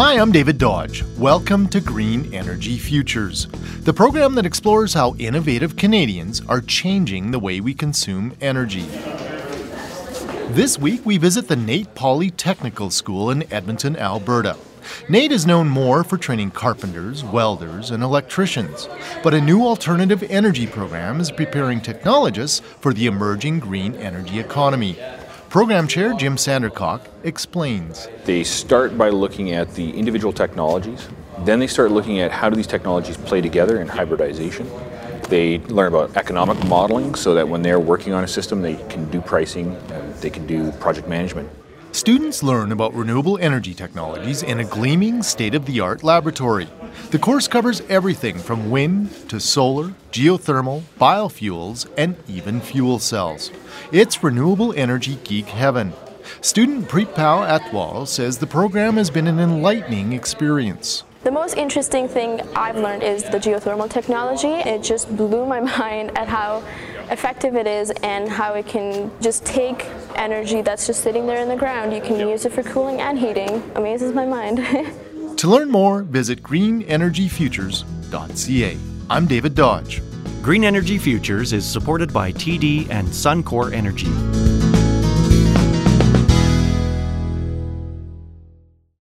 Hi, I'm David Dodge. Welcome to Green Energy Futures, the program that explores how innovative Canadians are changing the way we consume energy. This week, we visit the NAIT Polytechnical School in Edmonton, Alberta. NAIT is known more for training carpenters, welders, and electricians, but a new alternative energy program is preparing technologists for the emerging green energy economy. Program Chair Jim Sandercock explains. They start by looking at the individual technologies, then they start looking at how do these technologies play together in hybridization. They learn about economic modeling so that when they're working on a system, they can do pricing they can do project management. Students learn about renewable energy technologies in a gleaming state of the art laboratory. The course covers everything from wind to solar, geothermal, biofuels, and even fuel cells. It's renewable energy geek heaven. Student Preetpal Atwal says the program has been an enlightening experience. The most interesting thing I've learned is the geothermal technology. It just blew my mind at how effective it is and how it can just take energy that's just sitting there in the ground. You can use it for cooling and heating. Amazes my mind. to learn more, visit greenenergyfutures.ca. I'm David Dodge. Green Energy Futures is supported by TD and Suncor Energy.